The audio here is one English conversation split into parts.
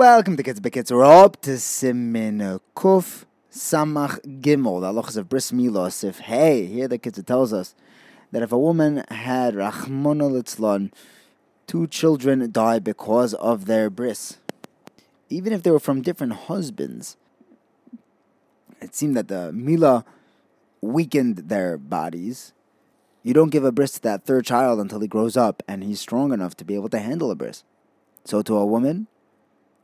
Welcome to Kids Bikits. We're up to Siman Kuf Samach Gimel, the halachas of bris milos. If hey, here the Kitzur tells us that if a woman had Rachmona litzlon, two children die because of their bris, even if they were from different husbands. It seemed that the mila weakened their bodies. You don't give a bris to that third child until he grows up and he's strong enough to be able to handle a bris. So to a woman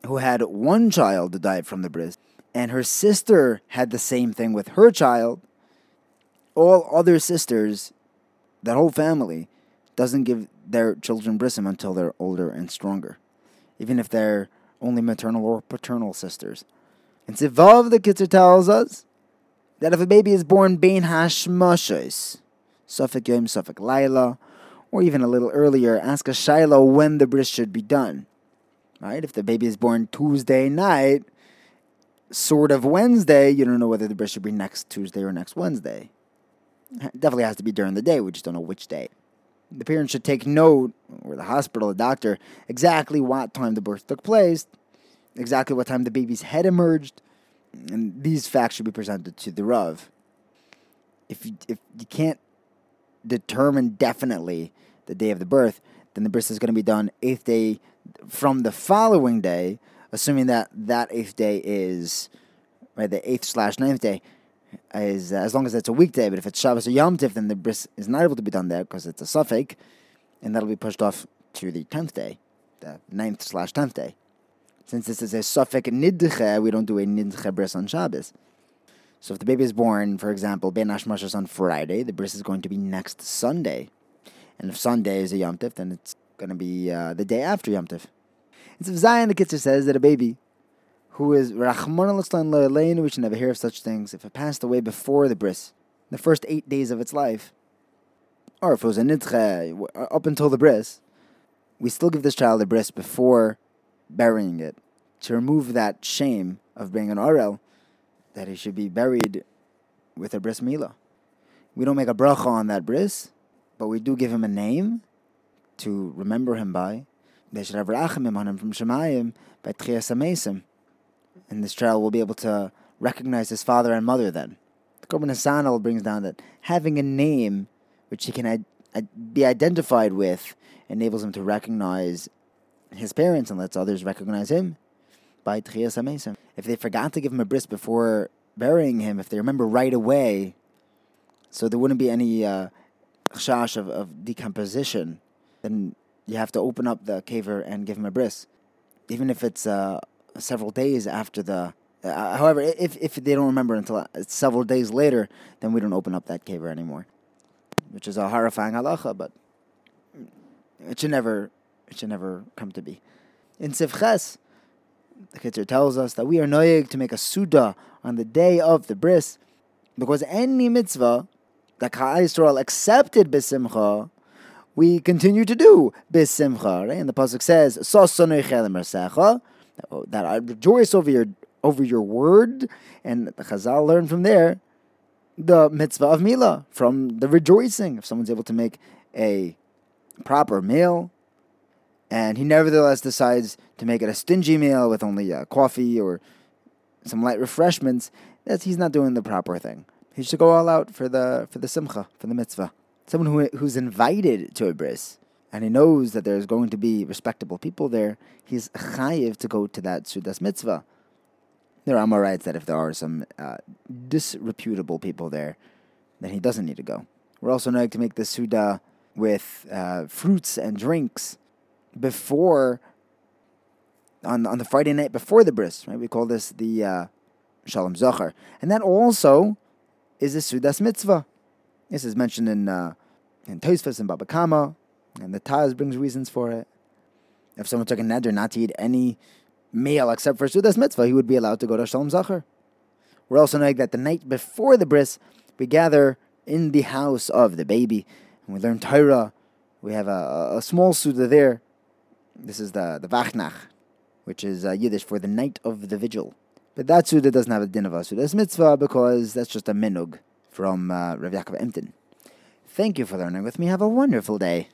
who had one child who died from the bris, and her sister had the same thing with her child, all other sisters, that whole family, doesn't give their children brisim until they're older and stronger, even if they're only maternal or paternal sisters. And Sif vav the Kitzur tells us that if a baby is born bein hashmashos, Safek Yom, Safek Laila, or even a little earlier, ask a shaila when the bris should be done. Right? If the baby is born Tuesday night, sort of Wednesday, you don't know whether the birth should be next Tuesday or next Wednesday. It definitely has to be during the day. We just don't know which day. The parents should take note, or the hospital, the doctor, exactly what time the birth took place, exactly what time the baby's head emerged, and these facts should be presented to the Rav. If you, if you can't determine definitely the day of the birth, then the bris is going to be done eighth day from the following day, assuming that that eighth day is right the eighth slash ninth day is uh, as long as it's a weekday. But if it's Shabbos or Yom Tif, then the bris is not able to be done there because it's a safek, and that'll be pushed off to the tenth day, the ninth slash tenth day. Since this is a safek nidche, we don't do a nidche bris on Shabbos. So if the baby is born, for example, bein hashmashos on Friday, the bris is going to be next Sunday. And if Sunday is a Yom Tif, then it's going to be uh, the day after Yom Tif. And so Zion the Kitzur says that a baby who is Litzlan Le'aleinu, we should never hear of such things, if it passed away before the bris, the first eight days of its life, or if it was a nidche up until the bris, we still give this child a bris before burying it to remove that shame of being an orel that he should be buried with a bris milah. We don't make a bracha on that bris, but we do give him a name to remember him by. They should have rachamim on him from Shemayim by Tchias Amesim and this child will be able to recognize his father and mother then. The Korban Nesanel brings down that having a name which he can be identified with enables him to recognize his parents and lets others recognize him by Tchias Amesim. If they forgot to give him a bris before burying him, if they remember right away, so there wouldn't be any uh, chash of, of decomposition, then you have to open up the kever and give him a bris. Even if it's uh, several days after the. Uh, however, if if they don't remember until uh, several days later, then we don't open up that kever anymore, which is a horrifying halacha. But it should never it should never come to be. In Sif ches, the Kitzur tells us that we are noyeg to make a suda on the day of the bris, because any mitzvah that Klal Yisrael accepted b'simcha, we continue to do b'simcha. Right? And the pasuk says, that I rejoice over your over your word, and the Chazal learned from there the mitzvah of Mila from the rejoicing. If someone's able to make a proper meal, and he nevertheless decides to make it a stingy meal with only uh, coffee or some light refreshments, that's he's not doing the proper thing. He should go all out for the for the simcha, for the mitzvah. Someone who who's invited to a bris and he knows that there's going to be respectable people there, he's chayiv to go to that sudas mitzvah. There are writes that if there are some uh, disreputable people there, then he doesn't need to go. We're also going to make the suda with uh, fruits and drinks before on on the Friday night before the bris. Right, we call this the uh, shalom zachar, and that also is a sudas mitzvah. This is mentioned in uh, in Tosfos and Baba Kama and the Taz brings reasons for it. If someone took a neder not to eat any meal except for Sudas Mitzvah, he would be allowed to go to Shalom Zachar. We're also knowing that the night before the bris, we gather in the house of the baby, and we learn Torah. We have a, a small Suda there. This is the, the Vachnach, which is uh, Yiddish for the night of the vigil. But that Suda doesn't have a din of a Sudas Mitzvah because that's just a minhag from uh, Rav Yaakov Emden. Thank you for learning with me. Have a wonderful day.